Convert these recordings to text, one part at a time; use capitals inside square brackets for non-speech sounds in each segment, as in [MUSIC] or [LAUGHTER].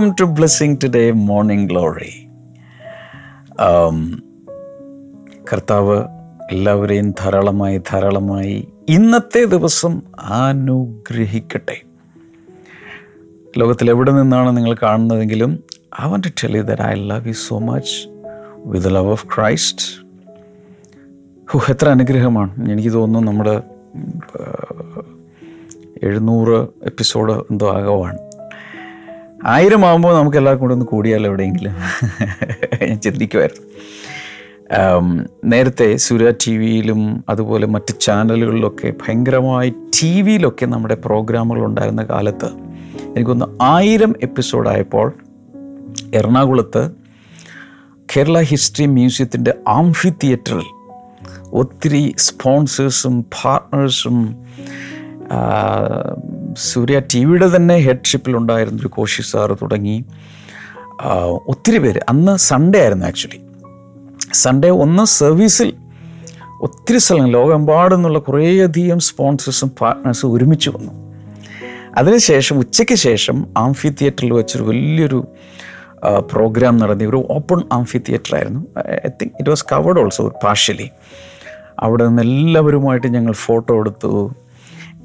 Welcome to blessing today morning glory കർത്താവ് എല്ലാവരെയും ധാരാളമായി ധാരാളമായി ഇന്നത്തെ ദിവസം അനുഗ്രഹിക്കട്ടെ. ലോകത്തിൽ എവിടെ നിന്നാണ് നിങ്ങൾ കാണുന്നതെങ്കിലും I want to you that I love you so much with love of Christ ഹോ എത്ര അനുഗ്രഹമാണ്. എനിക്ക് തോന്നുന്നു നമ്മുടെ എഴുന്നൂറ് എപ്പിസോഡ് എന്തോ ആകവാണ്. ആയിരം ആകുമ്പോൾ നമുക്ക് എല്ലാവർക്കും കൂടെ ഒന്ന് കൂടിയാലോ എവിടെയെങ്കിലും? ഞാൻ ചിന്തിക്കുമായിരുന്നു നേരത്തെ സൂര്യ ടി വിയിലും അതുപോലെ മറ്റ് ചാനലുകളിലൊക്കെ ഭയങ്കരമായി ടി വിയിലൊക്കെ നമ്മുടെ പ്രോഗ്രാമുകൾ ഉണ്ടായിരുന്ന കാലത്ത് എനിക്കൊന്ന് ആയിരം എപ്പിസോഡായപ്പോൾ എറണാകുളത്ത് കേരള ഹിസ്റ്ററി മ്യൂസിയത്തിന്റെ ആംഫി തിയേറ്ററിൽ ഒത്തിരി സ്പോൺസേഴ്സും പാർട്ട്നേഴ്സും സൂര്യ ടി വിയുടെ തന്നെ ഹെഡ്ഷിപ്പിൽ ഹെഡ്ഷിപ്പിലുണ്ടായിരുന്നൊരു കോശി സാറ് തുടങ്ങി. ഒത്തിരി പേര്. അന്ന് സൺഡേ ആയിരുന്നു ആക്ച്വലി സൺഡേ ഒന്ന് സർവീസിൽ ഒത്തിരി സ്ഥലങ്ങൾ ലോകമെമ്പാടുന്നുള്ള കുറേയധികം സ്പോൺസേഴ്സും പാർട്ട്നേഴ്സും ഒരുമിച്ച് വന്നു. അതിനുശേഷം ഉച്ചയ്ക്ക് ശേഷം ആംഫി തിയേറ്ററിൽ വെച്ചൊരു വലിയൊരു പ്രോഗ്രാം നടന്നി ഒരു ഓപ്പൺ ആംഫി തിയേറ്റർ ആയിരുന്നു. I think it was covered also partially അവിടെ നിന്ന് എല്ലാവരുമായിട്ട് ഞങ്ങൾ ഫോട്ടോ എടുത്തു.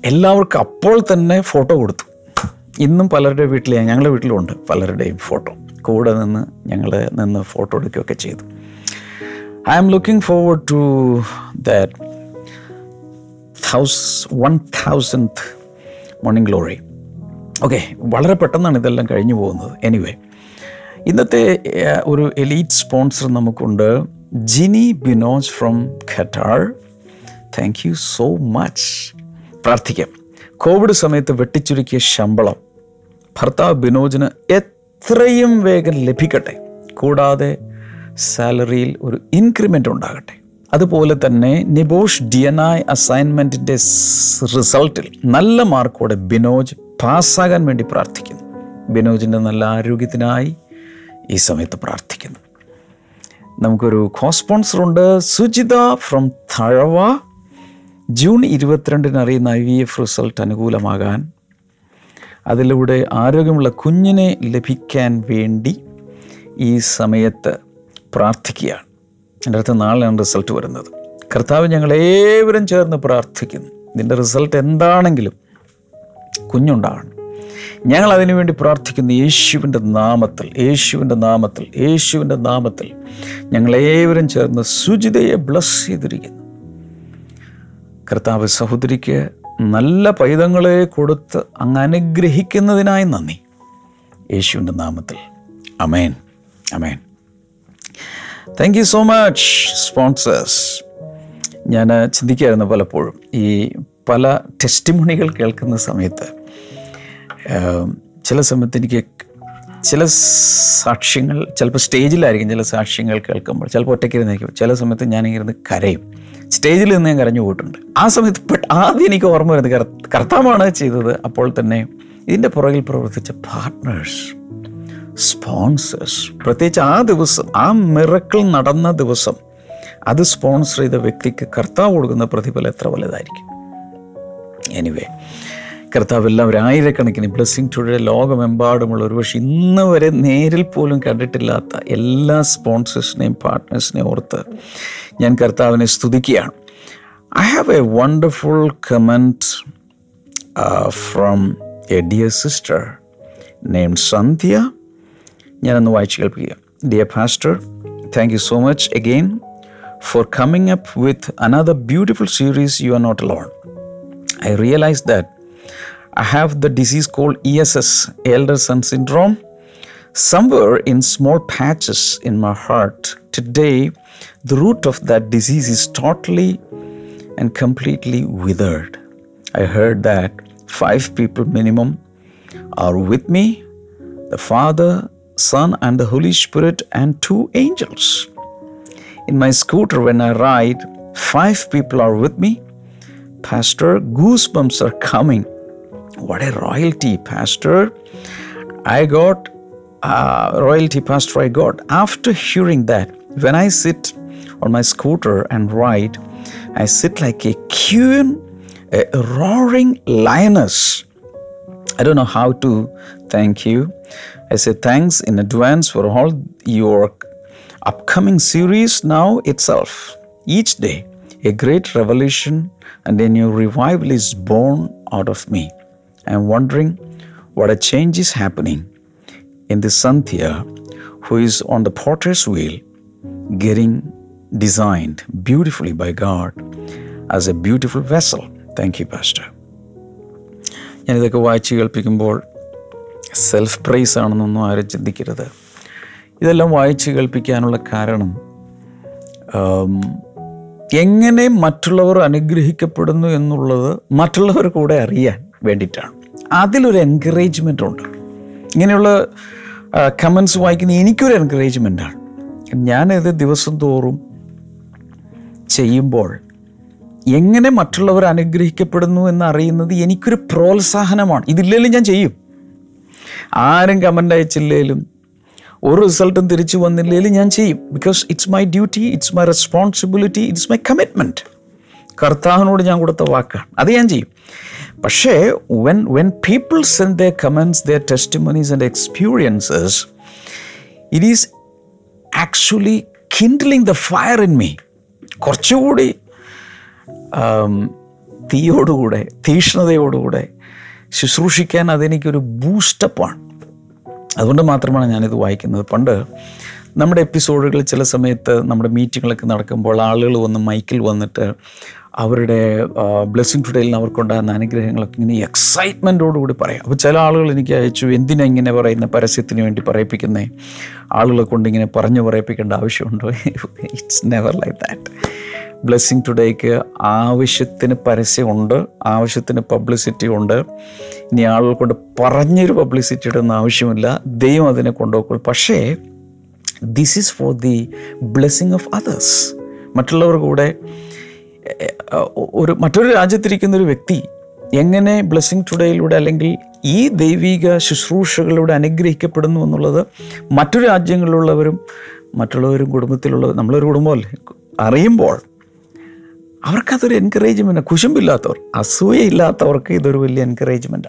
എല്ലാവർക്കും അപ്പോൾ തന്നെ ഫോട്ടോ കൊടുത്തു. ഇന്നും പലരുടെ വീട്ടിൽ ഞങ്ങളുടെ വീട്ടിലും ഉണ്ട് പലരുടെയും ഫോട്ടോ. കൂടെ നിന്ന് ഞങ്ങൾ നിന്ന് ഫോട്ടോ എടുക്കുകയൊക്കെ ചെയ്തു. I am looking forward to that house one thousand morning glory okay വളരെ പെട്ടെന്നാണ് ഇതെല്ലാം കഴിഞ്ഞു പോകുന്നത്. എനിവേ ഇന്നത്തെ ഒരു എലീറ്റ് സ്പോൺസർ നമുക്കുണ്ട് Jini Binoj from Qatar thank you so much പ്രാർത്ഥിക്കാം. കോവിഡ് സമയത്ത് വെട്ടിച്ചുരുക്കിയ ശമ്പളം ഭർത്താവ് ബിനോജിന് എത്രയും വേഗം ലഭിക്കട്ടെ. കൂടാതെ സാലറിയിൽ ഒരു ഇൻക്രിമെന്റ് ഉണ്ടാകട്ടെ. അതുപോലെ തന്നെ നിബോഷ് ഡിയനായ് അസൈൻമെന്റിന്റെ റിസൾട്ടിൽ നല്ല മാർക്കോടെ ബിനോജ് പാസ്സാകാൻ വേണ്ടി പ്രാർത്ഥിക്കുന്നു. ബിനോജിന്റെ നല്ല ആരോഗ്യത്തിനായി ഈ സമയത്ത് പ്രാർത്ഥിക്കുന്നു. നമുക്കൊരു കോസ്പോൺസറുണ്ട് സ്പോൺസറുണ്ട് സുജിത ഫ്രം തഴവ ജൂൺ ഇരുപത്തിരണ്ടിന് അറിയുന്ന ഐ വി എഫ് റിസൾട്ട് അനുകൂലമാകാൻ അതിലൂടെ ആരോഗ്യമുള്ള കുഞ്ഞിനെ ലഭിക്കാൻ വേണ്ടി ഈ സമയത്ത് പ്രാർത്ഥിക്കുകയാണ്. എന്റെ അടുത്ത് നാളെയാണ് റിസൾട്ട് വരുന്നത്. കർത്താവ് ഞങ്ങളേവരും ചേർന്ന് പ്രാർത്ഥിക്കുന്നു. ഇതിന്റെ റിസൾട്ട് എന്താണെങ്കിലും കുഞ്ഞുണ്ടാകണം. ഞങ്ങൾ അതിനുവേണ്ടി പ്രാർത്ഥിക്കുന്നു. യേശുവിന്റെ നാമത്തിൽ യേശുവിന്റെ നാമത്തിൽ യേശുവിന്റെ നാമത്തിൽ ഞങ്ങളേവരും ചേർന്ന് സുജിതയെ ബ്ലസ് ചെയ്തിരിക്കുന്നു. കർത്താവ് സഹോദരിക്ക് നല്ല പൈതങ്ങളെ കൊടുത്ത് അങ്ങ് അനുഗ്രഹിക്കുന്നതിനായി നന്ദി. യേശുവിന്റെ നാമത്തിൽ. അമേൻ അമേൻ thank you so much sponsors ഞാൻ ചിന്തിക്കുകയായിരുന്നു പലപ്പോഴും ഈ പല ടെസ്റ്റിമണികൾ കേൾക്കുന്ന സമയത്ത് ചില സമയത്ത് എനിക്ക് ചില സാക്ഷ്യങ്ങൾ ചിലപ്പോൾ സ്റ്റേജിലായിരിക്കും ചില സാക്ഷ്യങ്ങൾ കേൾക്കുമ്പോൾ ചിലപ്പോൾ ഒറ്റയ്ക്കിരുന്നേക്കും ചില സമയത്ത് ഞാനിങ്ങനെ കരയും. സ്റ്റേജിൽ നിന്ന് ഞാൻ കരഞ്ഞു പോയിട്ടുണ്ട്. ആ സമയത്ത് പെട്ട് ആദ്യം എനിക്ക് ഓർമ്മ വരുന്നത് കർത്താവാണ് ചെയ്തത്. അപ്പോൾ തന്നെ ഇതിന്റെ പുറകിൽ പ്രവർത്തിച്ച പാർട്ട്നേഴ്സ് സ്പോൺസേഴ്സ് പ്രത്യേകിച്ച് ആ ദിവസം ആ മിറക്കിൾ നടന്ന ദിവസം അത് സ്പോൺസർ ചെയ്ത വ്യക്തിക്ക് കർത്താവ് കൊടുക്കുന്ന പ്രതിഫലം എത്ര വലുതായിരിക്കും? എനിവേ കർത്താവ് എല്ലാവരും ആയിരക്കണക്കിന് ബ്ലെസ്സിങ് ടുഡേ ലോകമെമ്പാടുമുള്ള ഒരുപക്ഷെ ഇന്ന് വരെ നേരിൽ പോലും കണ്ടിട്ടില്ലാത്ത എല്ലാ സ്പോൺസേഴ്സിനെയും പാർട്ട്നേഴ്സിനെയും ഓർത്ത് ഞാൻ കർത്താവിനെ സ്തുതിക്കുകയാണ്. I have a wonderful comment from a dear sister name Sandhya ഞാനൊന്ന് വായിച്ചു കേൾപ്പിക്കുക dear pastor thank you so much again for coming up with another beautiful series you are not alone I realise that I have the disease called ESS, elder son syndrome, somewhere in small patches in my heart. Today, the root of that disease is totally and completely withered. I heard that five people minimum are with me the Father, Son, and the Holy Spirit, and two angels. In my scooter, when I ride, five people are with me. Pastor, goosebumps are coming. What a royalty, Pastor. I got uh, royalty, Pastor, I got. After hearing that, when I sit on my scooter and ride, I sit like a queen, a roaring lioness. I don't know how to thank you. I say thanks in advance for all your upcoming series now itself. Each day, a great revelation and a new revival is born out of me. Am wondering what a change is happening in the Santhia who is on the potter's wheel getting designed beautifully by God as a beautiful vessel. Thank you, Pastor. ഞാനിതൊക്കെ വായിച്ച് കേൾപ്പിക്കുമ്പോൾ self price ആണെന്നൊന്നും ആരും ചിന്തിക്കരുത് ഇതെല്ലാം വായിച്ച് കേൾപ്പിക്കാനുള്ള കാരണം എങ്ങനെ മറ്റുള്ളവർ അനുഗ്രഹിക്കപ്പെടുന്നു എന്നുള്ളത് മറ്റുള്ളവർ കൂടെ അറിയാൻ വേണ്ടിയിട്ടാണ് അതിലൊരു എൻകറേജ്മെന്റ് ഉണ്ട്. ഇങ്ങനെയുള്ള കമൻസ് വായിക്കുന്ന എനിക്കൊരു എൻകറേജ്മെന്റാണ് ഞാനിത് ദിവസം തോറും ചെയ്യുമ്പോൾ എങ്ങനെ മറ്റുള്ളവർ അനുഗ്രഹിക്കപ്പെടുന്നു എന്നറിയുന്നത് എനിക്കൊരു പ്രോത്സാഹനമാണ്. ഇതില്ലേലും ഞാൻ ചെയ്യും. ആരും കമന്റ് അയച്ചില്ലേലും ഒരു റിസൾട്ടും തിരിച്ചു വന്നില്ലേലും ഞാൻ ചെയ്യും. Because it's my duty it's my responsibility it's my commitment കർത്താവിനോട് ഞാൻ കൊടുത്ത വാക്കാണ്. അത് ഞാൻ ചെയ്യും. പക്ഷേ when when people send the comments the testimonies and experiences it is actually kindling the fire in me കുറച്ചുകൂടി ആം, തീയോടുകൂടെ തീഷ്ണതയോടുകൂടെ ശുശ്രൂഷിക്കാൻ അതെനിക്കൊരു ബൂസ്റ്റപ്പാണ് അതുകൊണ്ട് മാത്രമാണ് ഞാനിത് വായിക്കുന്നത്. പണ്ട് നമ്മുടെ എപ്പിസോഡുകൾ ചില സമയത്ത് നമ്മുടെ മീറ്റിങ്ങുകളൊക്കെ നടക്കുമ്പോൾ ആളുകൾ വന്ന് മൈക്കിൽ വന്നിട്ട് അവരുടെ ബ്ലെസ്സിങ് ടുഡേയിൽ നിന്ന് അവർക്കുണ്ടാകുന്ന അനുഗ്രഹങ്ങളൊക്കെ ഇങ്ങനെ എക്സൈറ്റ്മെന്റോടുകൂടി പറയാം. അപ്പോൾ ചില ആളുകൾ എനിക്ക് അയച്ചു എന്തിനാ ഇങ്ങനെ പറയുന്ന? പരസ്യത്തിന് വേണ്ടി പറയിപ്പിക്കുന്നേ? ആളുകളെ കൊണ്ട് ഇങ്ങനെ പറഞ്ഞു പറയിപ്പിക്കേണ്ട ആവശ്യമുണ്ടോ? It's never like that blessing ടുഡേക്ക് ആവശ്യത്തിന് പരസ്യമുണ്ട് ആവശ്യത്തിന് പബ്ലിസിറ്റി ഉണ്ട്. ഇനി ആളുകൾ കൊണ്ട് പറഞ്ഞൊരു പബ്ലിസിറ്റി ഇടുന്ന ആവശ്യമില്ല. ദൈവം അതിനെ കൊണ്ടുപോകും പക്ഷേ this is for the blessing of others മറ്റുള്ളവർ കൂടെ ഒരു മറ്റൊരു രാജ്യത്തിരിക്കുന്ന ഒരു വ്യക്തി എങ്ങനെ ബ്ലെസ്സിങ് ടുഡേയിലൂടെ അല്ലെങ്കിൽ ഈ ദൈവിക ശുശ്രൂഷകളിലൂടെ അനുഗ്രഹിക്കപ്പെടുന്നു എന്നുള്ളത് മറ്റു രാജ്യങ്ങളിലുള്ളവരും മറ്റുള്ളവരും കുടുംബത്തിലുള്ളവർ നമ്മളൊരു കുടുംബമല്ലേ? അറിയുമ്പോൾ അവർക്കതൊരു എൻകറേജ്മെന്റ് കുശുമ്പില്ലാത്തവർ അസൂയയില്ലാത്തവർക്ക് ഇതൊരു വലിയ എൻകറേജ്മെന്റ്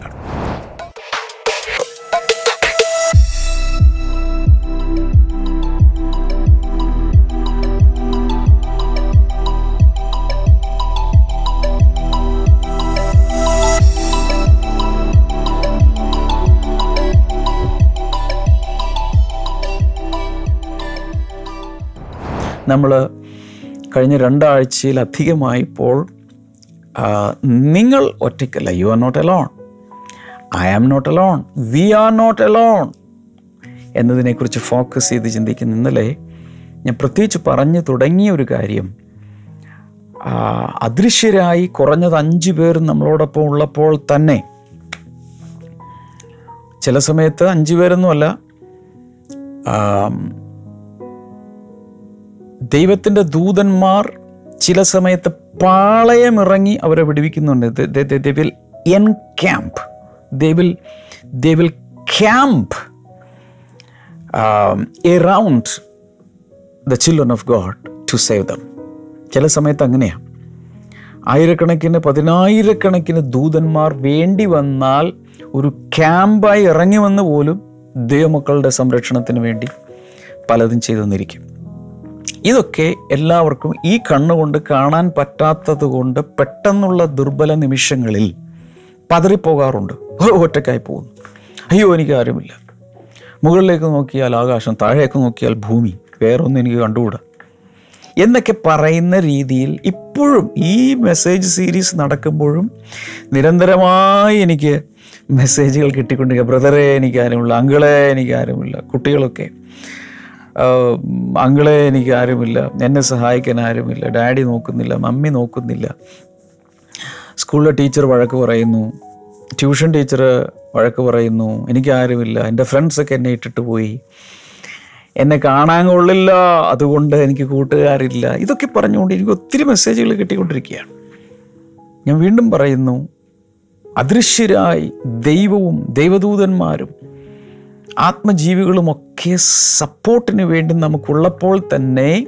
നമ്മൾ കഴിഞ്ഞ രണ്ടാഴ്ചയിലധികമായിപ്പോൾ നിങ്ങൾ ഒറ്റയ്ക്കല്ല. You are not alone I am not alone we are not alone എന്നതിനെക്കുറിച്ച് ഫോക്കസ് ചെയ്ത് ചിന്തിക്കുന്ന ഇന്നലെ ഞാൻ പ്രത്യേകിച്ച് പറഞ്ഞു തുടങ്ങിയ ഒരു കാര്യം അദൃശ്യരായി കുറഞ്ഞത് അഞ്ച് പേർ നമ്മളോടൊപ്പം ഉള്ളപ്പോൾ തന്നെ. ചില സമയത്ത് അഞ്ച് പേരൊന്നുമല്ല ദൈവത്തിന്റെ ദൂതന്മാർ ചില സമയത്ത് പാളയമിറങ്ങി അവരെ വിടുവിക്കുന്നുണ്ട്. They will encamp they will they will camp around the children of God to save them ചില സമയത്ത് അങ്ങനെയാണ് ആയിരക്കണക്കിന് പതിനായിരക്കണക്കിന് ദൂതന്മാർ വേണ്ടി വന്നാൽ ഒരു ക്യാമ്പായി ഇറങ്ങി വന്ന് പോലും ദൈവമക്കളുടെ സംരക്ഷണത്തിന് വേണ്ടി പലതും ചെയ്തു തന്നിരിക്കും ഇതൊക്കെ എല്ലാവർക്കും ഈ കണ്ണുകൊണ്ട് കാണാൻ പറ്റാത്തതുകൊണ്ട് പെട്ടെന്നുള്ള ദുർബല നിമിഷങ്ങളിൽ പതറിപ്പോകാറുണ്ട്. ഒറ്റക്കായി പോകുന്നു. അയ്യോ എനിക്ക് ആരുമില്ല. മുകളിലേക്ക് നോക്കിയാൽ ആകാശം താഴേക്ക് നോക്കിയാൽ ഭൂമി. വേറൊന്നും എനിക്ക് കണ്ടുകൂടാ. എന്നൊക്കെ പറയുന്ന രീതിയിൽ ഇപ്പോഴും ഈ മെസ്സേജ് സീരീസ് നടക്കുമ്പോഴും നിരന്തരമായി എനിക്ക് മെസ്സേജുകൾ കിട്ടിക്കൊണ്ടിരിക്കുക. ബ്രദറെ എനിക്കാരുമില്ല അങ്കിളെ എനിക്കാരുമില്ല കുട്ടികളൊക്കെ. അങ്കിളെ എനിക്ക് ആരുമില്ല. എന്നെ സഹായിക്കാൻ ആരുമില്ല. ഡാഡി നോക്കുന്നില്ല. മമ്മി നോക്കുന്നില്ല. സ്കൂളിലെ ടീച്ചർ വഴക്ക് പറയുന്നു. ട്യൂഷൻ ടീച്ചർ വഴക്ക് പറയുന്നു. എനിക്ക് ആരുമില്ല. എന്റെ ഫ്രണ്ട്സൊക്കെ എന്നെ ഇട്ടിട്ട് പോയി. എന്നെ കാണാൻ കൊള്ളില്ല. അതുകൊണ്ട് എനിക്ക് കൂട്ടുകാരില്ല. ഇതൊക്കെ പറഞ്ഞുകൊണ്ട് എനിക്ക് ഒത്തിരി മെസ്സേജുകൾ കിട്ടിക്കൊണ്ടിരിക്കുകയാണ്. ഞാൻ വീണ്ടും പറയുന്നു അദൃശ്യരായി ദൈവവും ദൈവദൂതന്മാരും ആത്മജീവികളുമൊക്കെ സപ്പോർട്ടിന് വേണ്ടി നമുക്കുള്ളപ്പോൾ തന്നെ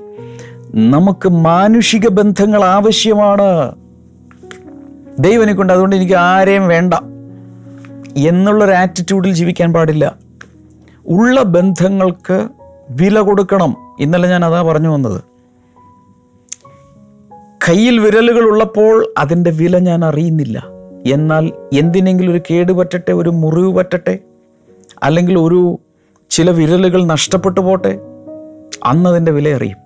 നമുക്ക് മാനുഷിക ബന്ധങ്ങൾ ആവശ്യമാണ്. ദൈവനെ കൊണ്ട് അതുകൊണ്ട് എനിക്ക് ആരെയും വേണ്ട എന്നുള്ളൊരു ആറ്റിറ്റ്യൂഡിൽ ജീവിക്കാൻ പാടില്ല. ഉള്ള ബന്ധങ്ങൾക്ക് വില കൊടുക്കണം ഇന്നലെ ഞാൻ അതാ പറഞ്ഞു വന്നത്. കയ്യിൽ വിരലുകൾ ഉള്ളപ്പോൾ അതിന്റെ വില ഞാൻ അറിയുന്നില്ല. എന്നാൽ എന്തിനെങ്കിലും ഒരു കേടുപറ്റട്ടെ ഒരു മുറിവ് പറ്റട്ടെ അല്ലെങ്കിൽ ഒരു ചില വിരലുകൾ നഷ്ടപ്പെട്ടു പോട്ടെ? അന്ന് അതിന്റെ വില അറിയും.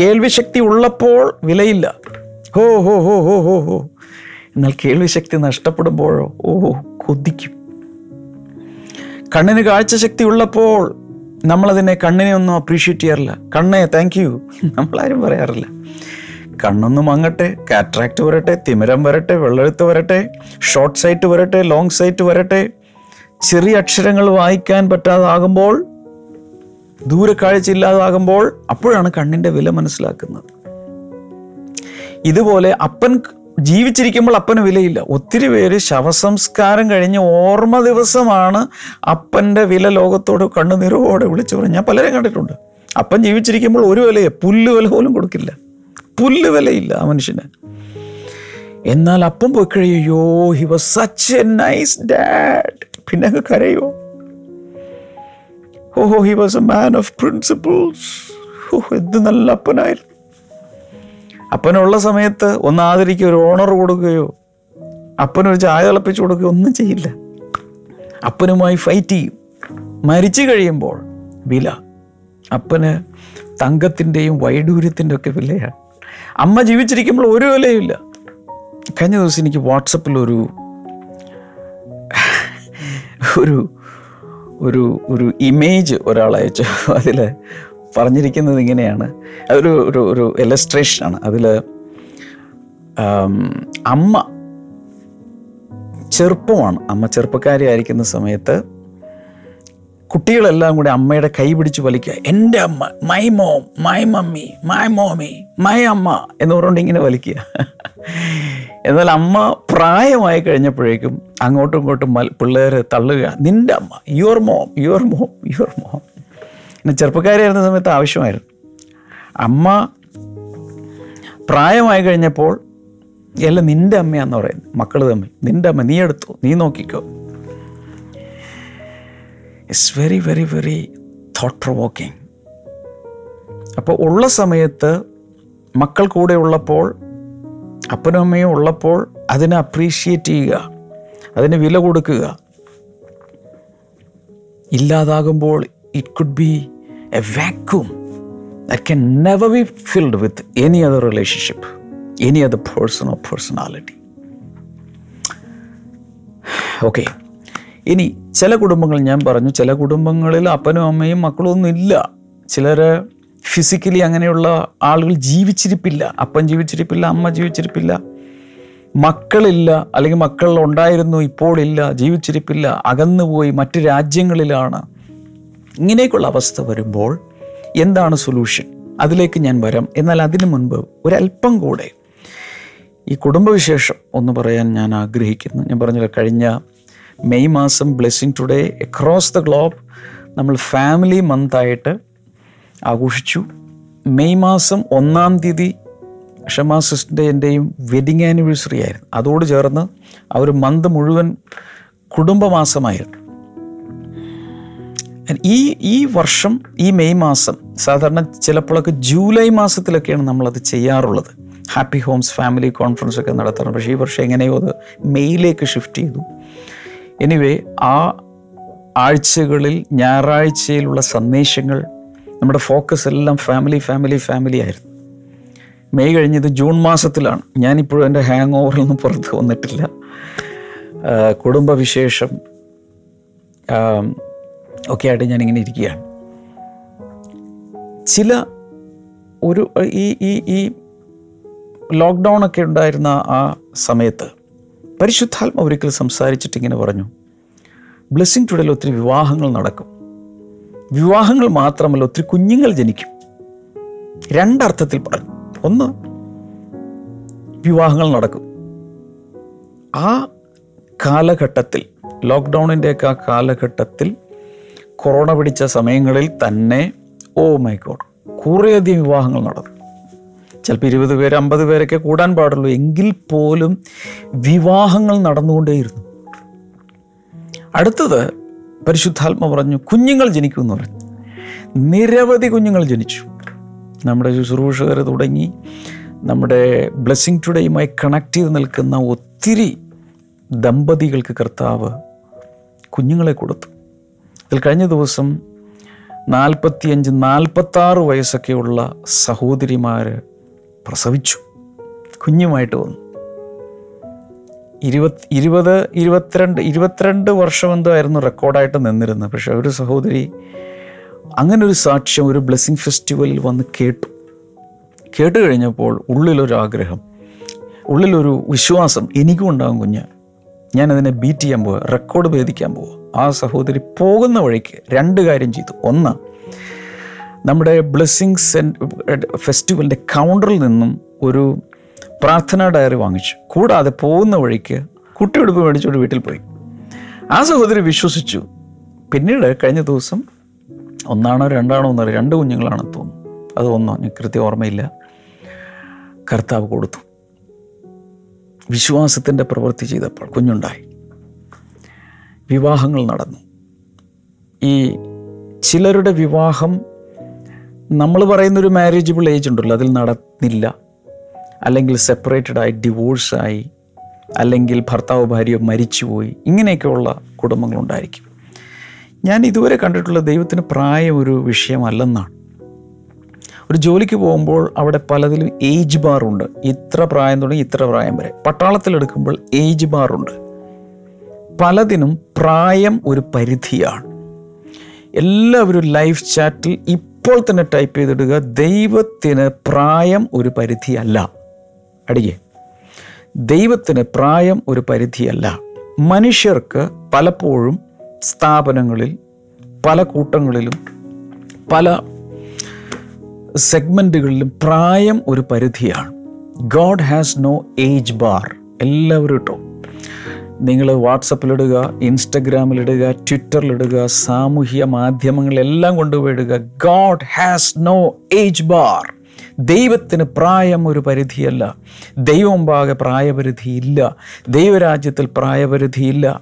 കേൾവിശക്തി ഉള്ളപ്പോൾ വിലയില്ല. ഹോ ഹോ ഹോ ഹോ ഹോ ഹോ. എന്നാൽ കേൾവിശക്തി നഷ്ടപ്പെടുമ്പോഴോ? ഓ കൊതിക്കും. കണ്ണിന് കാഴ്ചശക്തി ഉള്ളപ്പോൾ നമ്മളതിനെ കണ്ണിനെ ഒന്നും അപ്രീഷിയേറ്റ് ചെയ്യാറില്ല. കണ്ണേ താങ്ക് യു നമ്മളാരും പറയാറില്ല. കണ്ണൊന്നും അങ്ങട്ടെ കാട്രാക്ട് വരട്ടെ തിമിരം വരട്ടെ വെള്ളെഴുത്ത് വരട്ടെ ഷോർട്ട് സൈറ്റ് വരട്ടെ ലോങ് സൈറ്റ് വരട്ടെ ചെറിയ അക്ഷരങ്ങൾ വായിക്കാൻ പറ്റാതാകുമ്പോൾ ദൂരക്കാഴ്ച ഇല്ലാതാകുമ്പോൾ അപ്പോഴാണ് കണ്ണിന്റെ വില മനസ്സിലാക്കുന്നത്. ഇതുപോലെ അപ്പൻ ജീവിച്ചിരിക്കുമ്പോൾ അപ്പന് വിലയില്ല. ഒത്തിരി പേര് ശവസംസ്കാരം കഴിഞ്ഞ് ഓർമ്മ ദിവസമാണ് അപ്പന്റെ വില ലോകത്തോട് കണ്ണുനിറവോടെ വിളിച്ചു പറഞ്ഞു ഞാൻ പലരെയും കണ്ടിട്ടുണ്ട്. അപ്പൻ ജീവിച്ചിരിക്കുമ്പോൾ ഒരു വിലയെ പുല്ല് വില പോലും കൊടുക്കില്ല. പുല്ല് വിലയില്ല ആ മനുഷ്യന്. എന്നാൽ അപ്പം പോയി കഴിയോ he was such a nice dad പിന്നെ അങ്ങ് കരയോ? ഓഹോ he was a man of principles ഓഹ് എന്ത് നല്ല അപ്പനായിരുന്നു. അപ്പനുള്ള സമയത്ത് ഒന്ന് ആദരിക്കുക ഒരു ഓണർ കൊടുക്കുകയോ അപ്പനൊരു ചായ തിളപ്പിച്ചു കൊടുക്കുകയോ ഒന്നും ചെയ്യില്ല. അപ്പനുമായി ഫൈറ്റ് ചെയ്യും. മരിച്ചു കഴിയുമ്പോൾ വില. അപ്പന് തങ്കത്തിന്റെയും വൈഡൂര്യത്തിന്റെ ഒക്കെ വിലയാണ്. അമ്മ ജീവിച്ചിരിക്കുമ്പോൾ ഒരു വിലയുമില്ല. കഴിഞ്ഞ ദിവസം എനിക്ക് വാട്സപ്പിൽ ഒരു ഒരു ഒരു ഒരു ഇമേജ് ഒരാൾ അയച്ചു. അതിൽ പറഞ്ഞിരിക്കുന്നത് ഇങ്ങനെയാണ്. അതൊരു ഒരു ഒരു എലസ്ട്രേഷനാണ് അതിൽ അമ്മ ചെറുപ്പമാണ്. അമ്മ ചെറുപ്പക്കാരി ആയിരിക്കുന്ന സമയത്ത് കുട്ടികളെല്ലാം കൂടി അമ്മയുടെ കൈ പിടിച്ച് വലിക്കുക. എന്റെ അമ്മ my mom my mummy my mommy my amma എന്ന് പറഞ്ഞുകൊണ്ട് ഇങ്ങനെ വലിക്കുക. എന്നാൽ അമ്മ പ്രായമായി കഴിഞ്ഞപ്പോഴേക്കും അങ്ങോട്ടും ഇങ്ങോട്ടും മൽ പിള്ളേർ തള്ളുക. നിന്റെ അമ്മ your mom your mom your mom പിന്നെ ചെറുപ്പക്കാരായിരുന്ന സമയത്ത് ആവശ്യമായിരുന്നു. അമ്മ പ്രായമായി കഴിഞ്ഞപ്പോൾ എല്ലാം നിന്റെ അമ്മയാന്ന് പറയുന്നത് മക്കൾ തമ്മിൽ. നിന്റെ അമ്മ നീ എടുത്തോ? നീ നോക്കിക്കോ. It's very very very thought provoking അപ്പോൾ ഉള്ള സമയത്ത് മക്കൾ കൂടെ ഉള്ളപ്പോൾ അപ്പനും അമ്മയും ഉള്ളപ്പോൾ അതിനെ അപ്രീഷിയേറ്റ് ചെയ്യുക അതിന് വില കൊടുക്കുക. ഇല്ലാതാകുമ്പോൾ it could be a vacuum that can never be filled with any other relationship any other person of personality okay ഇനി ചില കുടുംബങ്ങൾ ഞാൻ പറഞ്ഞു ചില കുടുംബങ്ങളിൽ അപ്പനും അമ്മയും മക്കളും ഒന്നും ഇല്ല. ചിലർ ഫിസിക്കലി അങ്ങനെയുള്ള ആളുകൾ ജീവിച്ചിരിപ്പില്ല അപ്പൻ ജീവിച്ചിരിപ്പില്ല അമ്മ ജീവിച്ചിരിപ്പില്ല. മക്കളില്ല അല്ലെങ്കിൽ മക്കൾ ഉണ്ടായിരുന്നു ഇപ്പോഴില്ല ജീവിച്ചിരിപ്പില്ല അകന്നുപോയി മറ്റു രാജ്യങ്ങളിലാണ്. ഇങ്ങനെയൊക്കെയുള്ള അവസ്ഥ വരുമ്പോൾ എന്താണ് സൊല്യൂഷൻ അതിലേക്ക് ഞാൻ വരാം. എന്നാൽ അതിനു മുൻപ് ഒരല്പം കൂടെ. ഈ കുടുംബവിശേഷം ഒന്ന് പറയാൻ ഞാൻ ആഗ്രഹിക്കുന്നു. ഞാൻ പറഞ്ഞില്ല കഴിഞ്ഞ മെയ് മാസം blessing today across the globe നമ്മൾ ഫാമിലി മന്തായിട്ട് ആഘോഷിച്ചു. മെയ് മാസം ഒന്നാം തീയതി ഷമാ സിസ്റ്റിന്റെ എന്റെയും വെഡിങ് ആനിവേഴ്സറി ആയിരുന്നു. അതോട് ചേർന്ന് ആ ഒരു മന്ത് മുഴുവൻ കുടുംബമാസമായിരുന്നു. ഈ ഈ വർഷം ഈ മെയ് മാസം സാധാരണ ചിലപ്പോഴൊക്കെ ജൂലൈ മാസത്തിലൊക്കെയാണ് നമ്മളത് ചെയ്യാറുള്ളത്. ഹാപ്പി ഹോംസ് ഫാമിലി കോൺഫറൻസ് ഒക്കെ നടത്താറുണ്ട്. പക്ഷേ ഈ വർഷം എങ്ങനെയോ അത് മെയ്യിലേക്ക് ഷിഫ്റ്റ് ചെയ്തു. എനിവേ ആ ആഴ്ചകളിൽ ഞായറാഴ്ചയിലുള്ള സന്ദേശങ്ങൾ നമ്മുടെ ഫോക്കസ് എല്ലാം ഫാമിലി ഫാമിലി ഫാമിലി ആയിരുന്നു. മെയ് കഴിഞ്ഞത് ജൂൺ മാസത്തിലാണ്. ഞാനിപ്പോഴും എന്റെ ഹാങ് ഓവറിൽ നിന്ന് പുറത്ത് വന്നിട്ടില്ല. കുടുംബവിശേഷം ഒക്കെ ആയിട്ട് ഞാനിങ്ങനെ ഇരിക്കുകയാണ്. ചില ഒരു ഈ ഈ ഈ ലോക്ക്ഡൗൺ ഒക്കെ ഉണ്ടായിരുന്ന ആ സമയത്ത് പരിശുദ്ധാത്മ ഒരിക്കൽ സംസാരിച്ചിട്ട് ഇങ്ങനെ പറഞ്ഞു. ബ്ലെസ്സിങ് ടുഡേയിൽ ഒത്തിരി വിവാഹങ്ങൾ നടക്കും. വിവാഹങ്ങൾ മാത്രമല്ല ഒത്തിരി കുഞ്ഞുങ്ങൾ ജനിക്കും. രണ്ടർത്ഥത്തിൽ പറഞ്ഞു. ഒന്ന് വിവാഹങ്ങൾ നടക്കും. ആ കാലഘട്ടത്തിൽ ലോക്ക്ഡൗണിന്റെയൊക്കെ ആ കാലഘട്ടത്തിൽ കൊറോണ പിടിച്ച സമയങ്ങളിൽ തന്നെ ഓ മൈ ഗോഡ് കുറേയധികം വിവാഹങ്ങൾ നടന്നു. ചിലപ്പോൾ ഇരുപത് പേര് അമ്പത് പേരൊക്കെ കൂടാൻ പാടുള്ളൂ. എങ്കിൽ പോലും വിവാഹങ്ങൾ നടന്നുകൊണ്ടേയിരുന്നു. അടുത്തത് പരിശുദ്ധാത്മ പറഞ്ഞു കുഞ്ഞുങ്ങൾ ജനിക്കുമെന്ന് പറഞ്ഞു. നിരവധി കുഞ്ഞുങ്ങൾ ജനിച്ചു. നമ്മുടെ ശുശ്രൂഷകർ തുടങ്ങി നമ്മുടെ ബ്ലെസ്സിങ് ടുഡേയുമായി കണക്ട് ചെയ്ത് നിൽക്കുന്ന ഒത്തിരി ദമ്പതികൾക്ക് കർത്താവ് കുഞ്ഞുങ്ങളെ കൊടുത്തു. ഇതിൽ കഴിഞ്ഞ ദിവസം നാൽപ്പത്തിയഞ്ച് നാൽപ്പത്താറ് വയസ്സൊക്കെയുള്ള സഹോദരിമാർ പ്രസവിച്ചു. കുഞ്ഞുമായിട്ട് വന്നു. ഇരുപത് ഇരുപത് ഇരുപത്തിരണ്ട് ഇരുപത്തിരണ്ട് വർഷം എന്തോ ആയിരുന്നു റെക്കോർഡായിട്ട് നിന്നിരുന്നത്. പക്ഷെ ഒരു സഹോദരി അങ്ങനെ ഒരു സാക്ഷ്യം ഒരു ബ്ലെസ്സിങ് ഫെസ്റ്റിവലിൽ വന്ന് കേട്ടു. കേട്ട് കഴിഞ്ഞപ്പോൾ ഉള്ളിലൊരാഗ്രഹം ഉള്ളിലൊരു വിശ്വാസം എനിക്കും ഉണ്ടാകും കുഞ്ഞ്. ഞാനതിനെ ബീറ്റ് ചെയ്യാൻ പോവുക റെക്കോർഡ് ഭേദിക്കാൻ പോവുക ആ സഹോദരി പോകുന്ന വഴിക്ക് രണ്ട് കാര്യം ചെയ്തു. ഒന്ന് നമ്മുടെ ബ്ലെസ്സിങ് ഫെസ്റ്റിവലിന്റെ കൗണ്ടറിൽ നിന്നും ഒരു പ്രാർത്ഥനാ ഡയറി വാങ്ങിച്ചു. കൂടാതെ പോകുന്ന വഴിക്ക് കുട്ടിയെടുപ്പ് മേടിച്ചുകൊണ്ട് വീട്ടിൽ പോയി. ആ സഹോദരി വിശ്വസിച്ചു. പിന്നീട് കഴിഞ്ഞ ദിവസം ഒന്നാണോ രണ്ടാണോ എന്നറിയാം രണ്ട് കുഞ്ഞുങ്ങളാണെന്ന് തോന്നുന്നു. അത് ഒന്നോ ഞാൻ കൃത്യം ഓർമ്മയില്ല. കർത്താവ് കൊടുത്തു. വിശ്വാസത്തിന്റെ പ്രവൃത്തി ചെയ്തപ്പോൾ കുഞ്ഞുണ്ടായി. വിവാഹങ്ങൾ നടന്നു. ഈ ചിലരുടെ വിവാഹം നമ്മൾ പറയുന്ന ഒരു മാരേജബിൾ ഏജ് ഉണ്ടല്ലോ അതിൽ നടന്നില്ല. അല്ലെങ്കിൽ സെപ്പറേറ്റഡ് ആയി ഡിവോഴ്സായി അല്ലെങ്കിൽ ഭർത്താവ് ഭാര്യ മരിച്ചുപോയി ഇങ്ങനെയൊക്കെയുള്ള കുടുംബങ്ങളുണ്ടായിരിക്കും ഞാൻ ഇതുവരെ കണ്ടിട്ടുള്ള ദൈവത്തിന് പ്രായം ഒരു വിഷയമല്ലെന്നാണ്. ഒരു ജോലിക്ക് പോകുമ്പോൾ അവിടെ പലതിലും ഏജ് ബാറുണ്ട് ഇത്ര പ്രായം തുടങ്ങി ഇത്ര പ്രായം വരെ. പട്ടാളത്തിലെടുക്കുമ്പോൾ ഏജ് ബാറുണ്ട് പലതിനും പ്രായം ഒരു പരിധിയാണ്. എല്ലാവരും ലൈഫ് ചാറ്റിൽ ഇപ്പോൾ തന്നെ ടൈപ്പ് ചെയ്തിടുക ദൈവത്തിന് പ്രായം ഒരു പരിധിയല്ല അടിയേ. ദൈവത്തിന് പ്രായം ഒരു പരിധിയല്ല മനുഷ്യർക്ക് പലപ്പോഴും സ്ഥാപനങ്ങളിൽ പല കൂട്ടങ്ങളിലും പല സെഗ്മെന്റുകളിലും പ്രായം ഒരു പരിധിയാണ്. God has no age bar എല്ലാവരും ഇട്ടോ? നിങ്ങൾ വാട്സപ്പിലിടുക ഇൻസ്റ്റഗ്രാമിലിടുക ട്വിറ്ററിലിടുക സാമൂഹ്യ മാധ്യമങ്ങളെല്ലാം കൊണ്ടുപോയിടുക. God has no age bar ദൈവത്തിന് പ്രായം ഒരു പരിധിയല്ല. ദൈവം പാകെ പ്രായപരിധി ഇല്ല. ദൈവരാജ്യത്തിൽ പ്രായപരിധി ഇല്ല.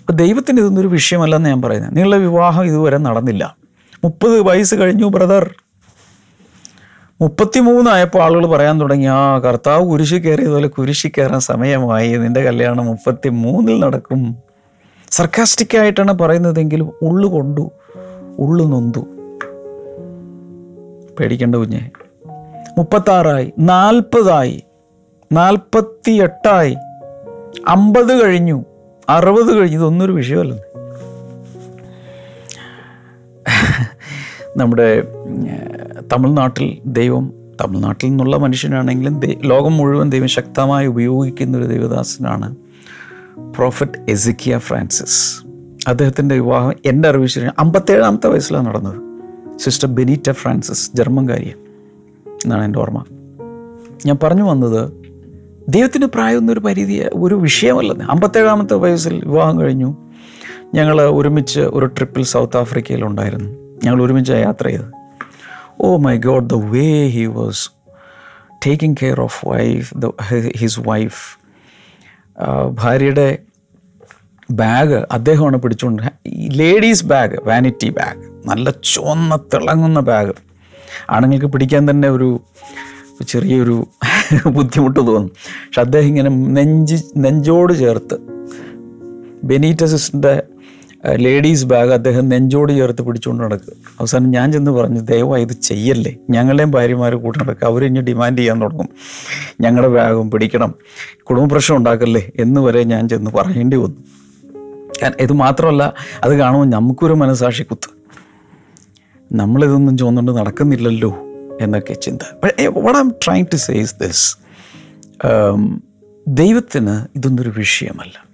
അപ്പം ദൈവത്തിന് ഇതൊന്നൊരു വിഷയമല്ലെന്ന് ഞാൻ പറയുന്നത് നിങ്ങളുടെ വിവാഹം ഇതുവരെ നടന്നില്ല. മുപ്പത് വയസ്സ് കഴിഞ്ഞു ബ്രദർ മുപ്പത്തിമൂന്നായപ്പോൾ ആളുകൾ പറയാൻ തുടങ്ങി ആ കർത്താവ് കുരിശി കയറിയതുപോലെ കുരിശി കയറാൻ സമയമായി. നിന്റെ കല്യാണം മുപ്പത്തി മൂന്നിൽ നടക്കും സർക്കാസ്റ്റിക്കായിട്ടാണ് പറയുന്നതെങ്കിലും ഉള്ളു കൊണ്ടു ഉള്ളു നൊന്തു. പേടിക്കേണ്ട കുഞ്ഞെ. മുപ്പത്താറായി നാൽപ്പതായി നാൽപ്പത്തി എട്ടായി അമ്പത് കഴിഞ്ഞു അറുപത് കഴിഞ്ഞു. ഇതൊന്നൊരു ഒരു നമ്മുടെ തമിഴ്നാട്ടിൽ ദൈവം തമിഴ്നാട്ടിൽ നിന്നുള്ള മനുഷ്യനാണെങ്കിലും ലോകം മുഴുവൻ ദൈവം ശക്തമായി ഉപയോഗിക്കുന്ന ഒരു ദൈവദാസനാണ് പ്രോഫറ്റ് എസിക്കിയ ഫ്രാൻസിസ് അദ്ദേഹത്തിന്റെ വിവാഹം എന്റെ അറിവ് ശരി അമ്പത്തേഴാമത്തെ വയസ്സിലാണ് നടന്നത്. സിസ്റ്റർ ബെനീറ്റ ഫ്രാൻസിസ് ജർമ്മൻകാരിയ എന്നാണ് എന്റെ ഓർമ്മ. ഞാൻ പറഞ്ഞു വന്നത് ദൈവത്തിന് പ്രായം ഒരു പരിധി ഒരു വിഷയമല്ല. അമ്പത്തേഴാമത്തെ വയസ്സിൽ വിവാഹം കഴിഞ്ഞു. ഞങ്ങൾ ഒരുമിച്ച് ഒരു ട്രിപ്പിൽ സൗത്ത് ആഫ്രിക്കയിലുണ്ടായിരുന്നു ഞങ്ങൾ ഒരുമിച്ച് യാത്ര ചെയ്തത് ഓ my God the way he was taking care of wife the his wife ഭാര്യയുടെ ബാഗ് അദ്ദേഹമാണ് പിടിച്ചുകൊണ്ട് ലേഡീസ് ബാഗ് വാനിറ്റി ബാഗ് നല്ല ചുവന്ന തിളങ്ങുന്ന ബാഗ് ആണുങ്ങൾക്ക് പിടിക്കാൻ തന്നെ ഒരു ചെറിയൊരു ബുദ്ധിമുട്ട് തോന്നും. പക്ഷെ അദ്ദേഹം ഇങ്ങനെ നെഞ്ച് നെഞ്ചോട് ചേർത്ത് ബെനീറ്റസിന്റെ ലേഡീസ് ബാഗ് അദ്ദേഹം നെഞ്ചോട് ചേർത്ത് പിടിച്ചുകൊണ്ട് നടക്കുക. അവസാനം ഞാൻ ചെന്ന് പറഞ്ഞു ദയവായി ഇത് ചെയ്യല്ലേ? ഞങ്ങളുടെയും ഭാര്യമാർ കൂടെ നടക്കുക. അവർ ഇനി ഡിമാൻഡ് ചെയ്യാൻ തുടങ്ങും. ഞങ്ങളുടെ ബാഗും പിടിക്കണം. കുടുംബ പ്രശ്നം ഉണ്ടാക്കല്ലേ? എന്ന് വരെ ഞാൻ ചെന്ന് പറയേണ്ടി വന്നു. ഇത് മാത്രമല്ല അത് കാണുമ്പോൾ നമുക്കൊരു മനസാക്ഷി കുത്ത്. നമ്മളിതൊന്നും ചോന്നുകൊണ്ട് നടക്കുന്നില്ലല്ലോ എന്നൊക്കെ ചിന്ത. What I'm trying to says this ദൈവത്തിന് ഇതൊന്നൊരു വിഷയമല്ല.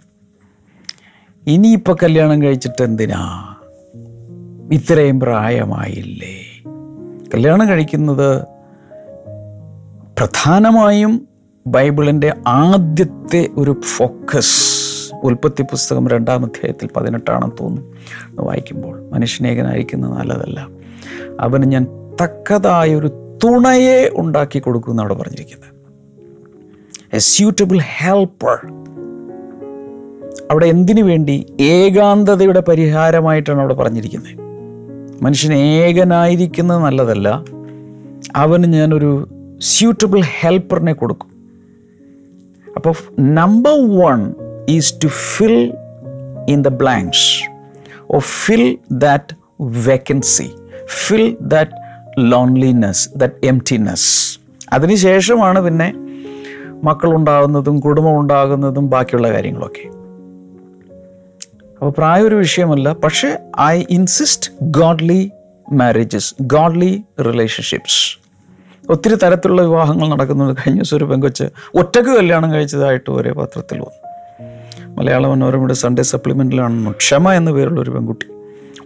ഇനിയിപ്പോൾ കല്യാണം കഴിച്ചിട്ട് എന്തിനാ? ഇത്രയും പ്രായമായില്ലേ? കല്യാണം കഴിക്കുന്നത് പ്രധാനമായും ബൈബിളിന്റെ ആദ്യത്തെ ഒരു ഫോക്കസ് ഉൽപ്പത്തി പുസ്തകം രണ്ടാം അധ്യായത്തിൽ പതിനെട്ടാണെന്ന് തോന്നുന്നു. വായിക്കുമ്പോൾ മനുഷ്യനേകനായിരിക്കുന്നത് നല്ലതല്ല. അവന് ഞാൻ തക്കതായൊരു തുണയെ ഉണ്ടാക്കി കൊടുക്കും അവിടെ പറഞ്ഞിരിക്കുന്നത്. എ സ്യൂട്ടബിൾ ഹെൽപ്പർ അവിടെ എന്തിനു വേണ്ടി ഏകാന്തതയുടെ പരിഹാരമായിട്ടാണ് അവിടെ പറഞ്ഞിരിക്കുന്നത്? മനുഷ്യൻ ഏകനായിരിക്കുന്നത് നല്ലതല്ല. അവന് ഞാനൊരു സ്യൂട്ടബിൾ ഹെൽപ്പറിനെ കൊടുക്കും. അപ്പോൾ number one is to fill in the blanks oh fill that vacancy fill that loneliness that emptiness അതിനുശേഷമാണ് പിന്നെ മക്കളുണ്ടാകുന്നതും കുടുംബം ഉണ്ടാകുന്നതും ബാക്കിയുള്ള കാര്യങ്ങളൊക്കെ. അപ്പോൾ പ്രായം ഒരു വിഷയമല്ല. പക്ഷേ I insist godly marriages godly relationships ഒത്തിരി തരത്തിലുള്ള വിവാഹങ്ങൾ നടക്കുന്നുണ്ട്. കഴിഞ്ഞ ദിവസം ഒരു പെങ്കൊച്ച് ഒറ്റയ്ക്ക് കല്യാണം കഴിച്ചതായിട്ട് ഒരേ പത്രത്തിൽ വന്നു. മലയാള മനോരമയുടെ സൺഡേ സപ്ലിമെന്റിലാണെന്നു ക്ഷമ എന്ന പേരുള്ള ഒരു പെൺകുട്ടി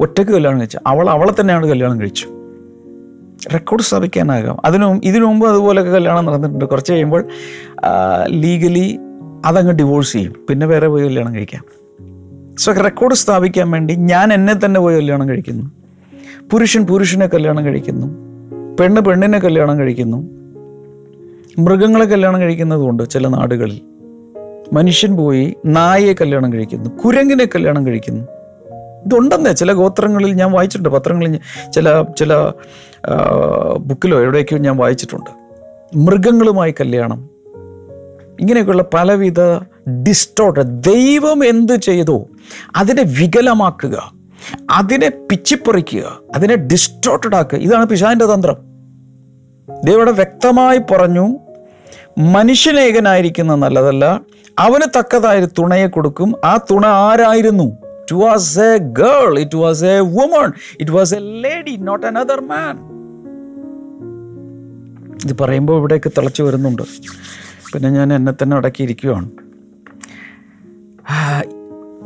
ഒറ്റയ്ക്ക് കല്യാണം കഴിച്ചു. അവൾ അവളെ തന്നെയാണ് കല്യാണം കഴിച്ചു. റെക്കോർഡ് സ്ഥാപിക്കാനാകാം. അതിനു ഇതിനു മുമ്പ് അതുപോലെയൊക്കെ കല്യാണം നടന്നിട്ടുണ്ട്. കുറച്ച് കഴിയുമ്പോൾ ലീഗലി അതങ്ങ് ഡിവോഴ്സ് ചെയ്യും. പിന്നെ വേറെ പോയി കല്യാണം കഴിക്കാം. സോ റെക്കോർഡ് സ്ഥാപിക്കാൻ വേണ്ടി ഞാൻ എന്നെ തന്നെ പോയി കല്യാണം കഴിക്കുന്നു. പുരുഷൻ പുരുഷനെ കല്യാണം കഴിക്കുന്നു. പെണ്ണ് പെണ്ണിനെ കല്യാണം കഴിക്കുന്നു. മൃഗങ്ങളെ കല്യാണം കഴിക്കുന്നതുകൊണ്ട് ചില നാടുകളിൽ. മനുഷ്യൻ പോയി നായയെ കല്യാണം കഴിക്കുന്നു. കുരങ്ങിനെ കല്യാണം കഴിക്കുന്നു. ഇതുണ്ടെന്നേ ചില ഗോത്രങ്ങളിൽ ഞാൻ വായിച്ചിട്ടുണ്ട്. പത്രങ്ങളിൽ ചില ചില ബുക്കിലോ എവിടെയൊക്കെയോ ഞാൻ വായിച്ചിട്ടുണ്ട്. മൃഗങ്ങളുമായി കല്യാണം ഇങ്ങനെയൊക്കെയുള്ള പലവിധ ഡിസ്റ്റോർട്ട് ദൈവം എന്ത് ചെയ്തോ? അതിനെ വികലമാക്കുക. അതിനെ പിച്ചിപ്പറിക്കുക. അതിനെ ഡിസ്റ്റോർട്ടഡ് ആക്കുക. ഇതാണ് പിശാന്റെ തന്ത്രം. ദൈവം വ്യക്തമായി പറഞ്ഞു മനുഷ്യനേകനായിരിക്കുന്ന നല്ലതല്ല അവന് തക്കതായ തുണയെ കൊടുക്കും. ആ തുണ ആരായിരുന്നു? It was a girl it was a woman it was a lady not another man ഇത് പറയുമ്പോൾ ഇവിടേക്ക് തിളച്ചു വരുന്നുണ്ട്. പിന്നെ ഞാൻ എന്നെ തന്നെ അടക്കിയിരിക്കുകയാണ്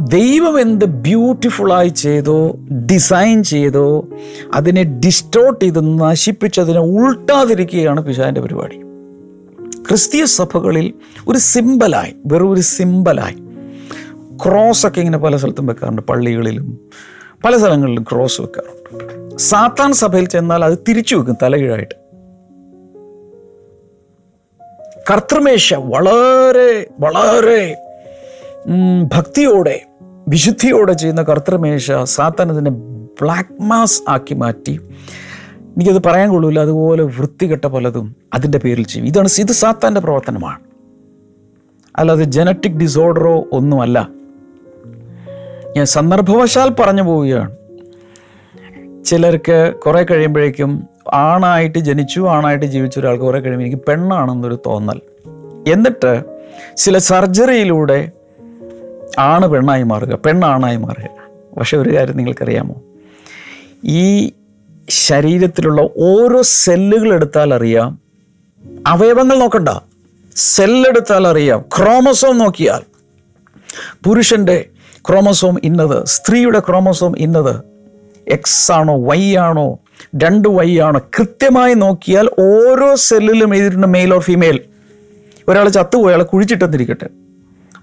ദൈവം എന്ത് ബ്യൂട്ടിഫുള്ളായി ചെയ്തോ ഡിസൈൻ ചെയ്തോ അതിനെ ഡിസ്റ്റോർട്ട് ചെയ്ത് നശിപ്പിച്ചതിനെ ഉൾട്ടാതിരിക്കുകയാണ് പിശാന്റെ പരിപാടി. ക്രിസ്തീയ സഭകളിൽ ഒരു സിമ്പലായി വെറും ഒരു സിമ്പലായി ക്രോസൊക്കെ ഇങ്ങനെ പല സ്ഥലത്തും വെക്കാറുണ്ട് പള്ളികളിലും പല സ്ഥലങ്ങളിലും ക്രോസ് വെക്കാറുണ്ട്. സാത്താൻ സഭയിൽ ചെന്നാൽ അത് തിരിച്ചു വെക്കും തലകീഴായിട്ട്. കർത്തൃമേശ വളരെ വളരെ ഭക്തിയോടെ വിശുദ്ധിയോടെ ചെയ്യുന്ന കർത്തൃമേശ സാത്താൻ ബ്ലാക്ക് മാസ് ആക്കി മാറ്റി. എനിക്കത് പറയാൻ കൊള്ളൂല അതുപോലെ വൃത്തികെട്ട പലതും അതിന്റെ പേരിൽ ചെയ്യും. ഇതാണ് ഇത് സാത്താന്റെ പ്രവർത്തനമാണ്. അല്ലാതെ ജനറ്റിക് ഡിസോർഡറോ ഒന്നുമല്ല. ഞാൻ സന്ദർഭവശാൽ പറഞ്ഞു പോവുകയാണ്. ചിലർക്ക് കുറേ കഴിയുമ്പോഴേക്കും ആണായിട്ട് ജനിച്ചു ആണായിട്ട് ജീവിച്ച ഒരാൾക്ക് കുറേ കഴിയുമ്പോൾ എനിക്ക് പെണ്ണാണെന്നൊരു തോന്നൽ. എന്നിട്ട് ചില സർജറിയിലൂടെ ആണ് പെണ്ണായി മാറുക പെണ്ണാണായി മാറുക. പക്ഷെ ഒരു കാര്യം നിങ്ങൾക്കറിയാമോ? ഈ ശരീരത്തിലുള്ള ഓരോ സെല്ലുകൾ എടുത്താൽ അറിയാം അവയവങ്ങൾ നോക്കണ്ട. സെല്ലെടുത്താൽ അറിയാം ക്രോമസോം നോക്കിയാൽ. പുരുഷന്റെ ക്രോമസോം ഇന്നത് സ്ത്രീയുടെ ക്രോമസോം ഇന്നത് എക്സ് ആണോ വൈ ആണോ രണ്ട് വൈ ആണോ കൃത്യമായി നോക്കിയാൽ ഓരോ സെല്ലിലും എഴുതിയിട്ടുണ്ട് മെയിൽ ഓർ ഫീമെയിൽ ഒരാൾ ചത്തുപോയി അയാൾ കുഴിച്ചിട്ടെന്നിരിക്കട്ടെ.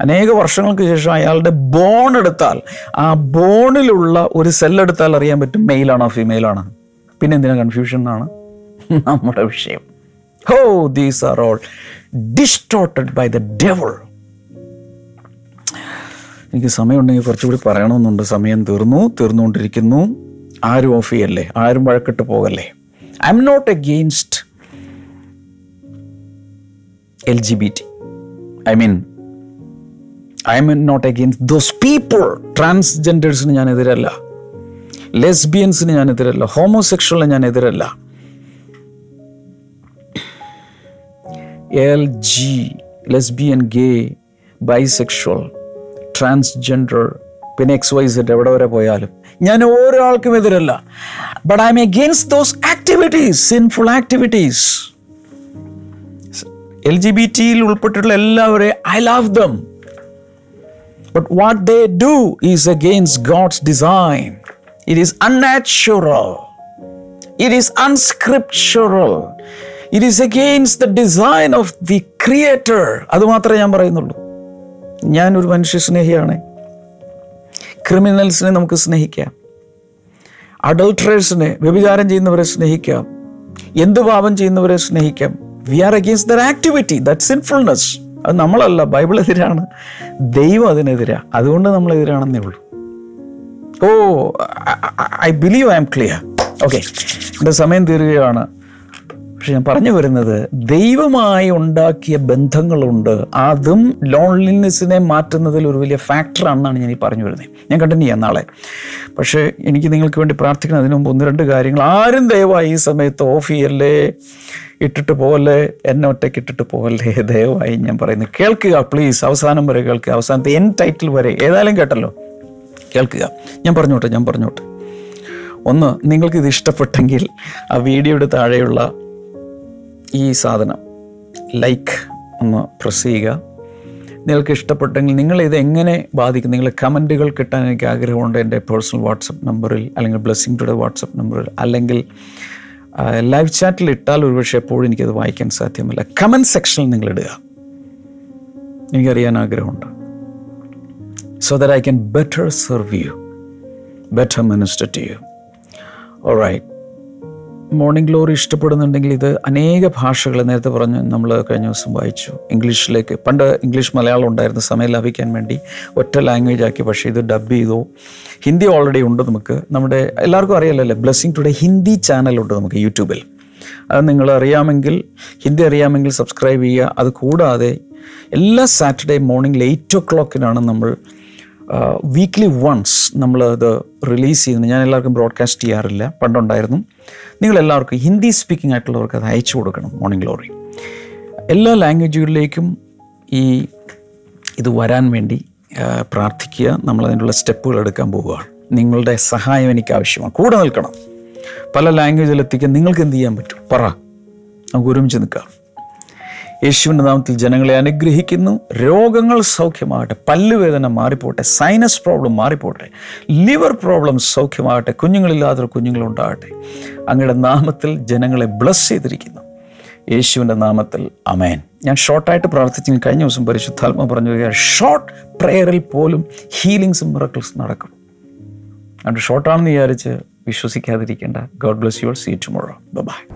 അനേക വർഷങ്ങൾക്ക് ശേഷം അയാളുടെ ബോൺ എടുത്താൽ ആ ബോണിലുള്ള ഒരു സെല്ലെടുത്താൽ അറിയാൻ പറ്റും മെയിലാണോ ഫീമെയിലാണോ പിന്നെ എന്തിനാ കൺഫ്യൂഷൻ എന്നാണ്? നമ്മുടെ വിഷയം. ഹോ these are all distorted by the devil എനിക്ക് സമയമുണ്ടെങ്കിൽ കുറച്ചുകൂടി പറയണമെന്നുണ്ട്. സമയം തീർന്നു തീർന്നുകൊണ്ടിരിക്കുന്നു. ആരും ഓഫ് ചെയ്യല്ലേ? ആരും വഴക്കിട്ട് പോകല്ലേ? I am not against L G B T I mean I am not against those people ട്രാൻസ്ജെൻഡേഴ്സിന് ഞാൻ എതിരല്ല. ലെസ്ബിയൻസിന് ഞാൻ എതിരല്ല. ഹോമോസെക്ഷലിന് ഞാൻ എതിരല്ല. L G lesbian gay bisexual transgender പിന്നെ എക്സ് വൈ സെറ്റ് എവിടെ വരെ പോയാലും. ഞാൻ ഒരാൾക്കും എതിരല്ല. But I am against those activities sinful activities L G B ടിയിൽ ഉൾപ്പെട്ടിട്ടുള്ള എല്ലാവരെയും I love them but what they do is against God's design it is unnatural it is unscriptural. It is against the design of the creator അത് മാത്രമേ ഞാൻ പറയുന്നുള്ളൂ. ഞാനൊരു മനുഷ്യ സ്നേഹിയാണ്. ക്രിമിനൽസിനെ നമുക്ക് സ്നേഹിക്കാം. അഡൾട്രേഴ്സിനെ വ്യഭിചാരം ചെയ്യുന്നവരെ സ്നേഹിക്കാം. എന്ത് പാപം ചെയ്യുന്നവരെ സ്നേഹിക്കാം. We are against their activity that sinfulness അത് നമ്മളല്ല ബൈബിൾ എതിരാണ് ദൈവം അതിനെതിരാ. അതുകൊണ്ട് നമ്മൾ എതിരാണെന്നേ ഉള്ളൂ. ഓ I believe I am clear okay എന്റെ സമയം തീരുകയാണ്. പക്ഷെ ഞാൻ പറഞ്ഞു വരുന്നത് ദൈവമായി ഉണ്ടാക്കിയ ബന്ധങ്ങളുണ്ട്. അതും ലോൺലിനെസ്സിനെ മാറ്റുന്നതിൽ ഒരു വലിയ ഫാക്ടറാണെന്നാണ് ഞാൻ ഈ പറഞ്ഞു വരുന്നത്. ഞാൻ കണ്ടിന്യൂ ചെയ്യാം നാളെ. പക്ഷേ എനിക്ക് നിങ്ങൾക്ക് വേണ്ടി പ്രാർത്ഥിക്കണം. അതിനു മുമ്പ് ഒന്ന് രണ്ട് കാര്യങ്ങൾ ആരും ദയവായി ഈ സമയത്ത് ഓഫ് ചെയ്യല്ലേ? ഇട്ടിട്ട് പോകല്ലേ എന്നെ ഒറ്റയ്ക്ക് ഇട്ടിട്ട് പോകല്ലേ [LAUGHS] ദയവായി ഞാൻ പറയുന്നത് കേൾക്കുക പ്ലീസ് അവസാനം വരെ കേൾക്കുക. അവസാനത്തെ എൻ ടൈറ്റിൽ വരെ. ഏതായാലും കേട്ടല്ലോ. കേൾക്കുക. ഞാൻ പറഞ്ഞോട്ടെ ഞാൻ പറഞ്ഞോട്ടെ. ഒന്ന് നിങ്ങൾക്കിത് ഇഷ്ടപ്പെട്ടെങ്കിൽ ആ വീഡിയോയുടെ താഴെയുള്ള ഈ സാധനം ലൈക്ക് ഒന്ന് പ്രസ് ചെയ്യുക. നിങ്ങൾക്ക് ഇഷ്ടപ്പെട്ടെങ്കിൽ നിങ്ങൾ ഇത് എങ്ങനെ ബാധിക്കും? നിങ്ങളെ കമന്റുകൾ കിട്ടാൻ എനിക്ക് ആഗ്രഹമുണ്ട് എന്റെ പേഴ്സണൽ വാട്സപ്പ് നമ്പറിൽ അല്ലെങ്കിൽ ബ്ലെസ്സിങ് ടുഡേ വാട്സപ്പ് നമ്പറിൽ. അല്ലെങ്കിൽ ലൈവ് ചാറ്റിൽ ഇട്ടാൽ ഒരുപക്ഷെ എപ്പോഴും എനിക്കത് വായിക്കാൻ സാധ്യമല്ല. കമന്റ് സെക്ഷനിൽ നിങ്ങൾ ഇടുക. എനിക്കറിയാൻ ആഗ്രഹമുണ്ട്. So that I can better serve you better minister to you right. Morning glory ഇഷ്ടപ്പെടുന്നുണ്ടെങ്കിൽ ഇത് അനേക ഭാഷകൾ നേരത്തെ പറഞ്ഞു നമ്മൾ കഴിഞ്ഞ ദിവസം വായിച്ചു. ഇംഗ്ലീഷിലേക്ക് പണ്ട് ഇംഗ്ലീഷ് മലയാളം ഉണ്ടായിരുന്ന സമയം ലഭിക്കാൻ വേണ്ടി ഒറ്റ ലാംഗ്വേജ് ആക്കി പക്ഷേ ഇത് ഡബ് ചെയ്തു. ഹിന്ദി ഓൾറെഡി ഉണ്ട് നമുക്ക്. നമ്മുടെ എല്ലാവർക്കും അറിയാലല്ലേ ബ്ലെസ്സിങ് ടുഡേ ഹിന്ദി ചാനലുണ്ട് നമുക്ക് യൂട്യൂബിൽ. അത് നിങ്ങൾ അറിയാമെങ്കിൽ ഹിന്ദി അറിയാമെങ്കിൽ സബ്സ്ക്രൈബ് ചെയ്യുക. അത് കൂടാതെ എല്ലാ സാറ്റർഡേ മോർണിംഗിൽ എയ്റ്റ് ഒ ക്ലോക്കിനാണ് നമ്മൾ വീക്ക്ലി വൺസ് നമ്മൾ അത് റിലീസ് ചെയ്യുന്നു. ഞാൻ എല്ലാവർക്കും ബ്രോഡ്കാസ്റ്റ് ചെയ്യാറില്ല. പണ്ടുണ്ടായിരുന്നു. നിങ്ങളെല്ലാവർക്കും ഹിന്ദി സ്പീക്കിംഗ് ആയിട്ടുള്ളവർക്ക് അത് അയച്ചു കൊടുക്കണം. മോർണിംഗ് ഗ്ലോറി എല്ലാ ലാംഗ്വേജുകളിലേക്കും ഈ ഇത് വരാൻ വേണ്ടി പ്രാർത്ഥിക്കുക. നമ്മൾ അതിനുള്ള സ്റ്റെപ്പുകൾ എടുക്കാൻ പോവുകയാണ് നിങ്ങളുടെ സഹായം എനിക്ക് ആവശ്യമാണ്. കൂടെ നിൽക്കണം. പല ലാംഗ്വേജിൽ എത്തിക്കാൻ നിങ്ങൾക്ക് എന്ത് ചെയ്യാൻ പറ്റും? പറ. നമുക്ക് ഒരുമിച്ച് നിൽക്കാം. യേശുവിന്റെ നാമത്തിൽ ജനങ്ങളെ അനുഗ്രഹിക്കുന്നു. രോഗങ്ങൾ സൗഖ്യമാകട്ടെ പല്ലുവേദന മാറിപ്പോട്ടെ സൈനസ് പ്രോബ്ലം മാറിപ്പോട്ടെ ലിവർ പ്രോബ്ലം സൗഖ്യമാകട്ടെ കുഞ്ഞുങ്ങളില്ലാത്തൊരു കുഞ്ഞുങ്ങളുണ്ടാകട്ടെ. അങ്ങയുടെ നാമത്തിൽ ജനങ്ങളെ ബ്ലസ് ചെയ്തിരിക്കുന്നു. യേശുവിന്റെ നാമത്തിൽ അമേൻ ഞാൻ ഷോർട്ടായിട്ട് പ്രാർത്ഥിച്ചു. കഴിഞ്ഞ ദിവസം പരിശുദ്ധാത്മ പറഞ്ഞു ഷോർട്ട് പ്രെയറിൽ പോലും ഹീലിങ്സും മിറക്കിൾസ് നടക്കും. അതുകൊണ്ട് ഷോർട്ടാണെന്ന് വിചാരിച്ച് വിശ്വസിക്കാതിരിക്കേണ്ട. God bless your see tomorrow bye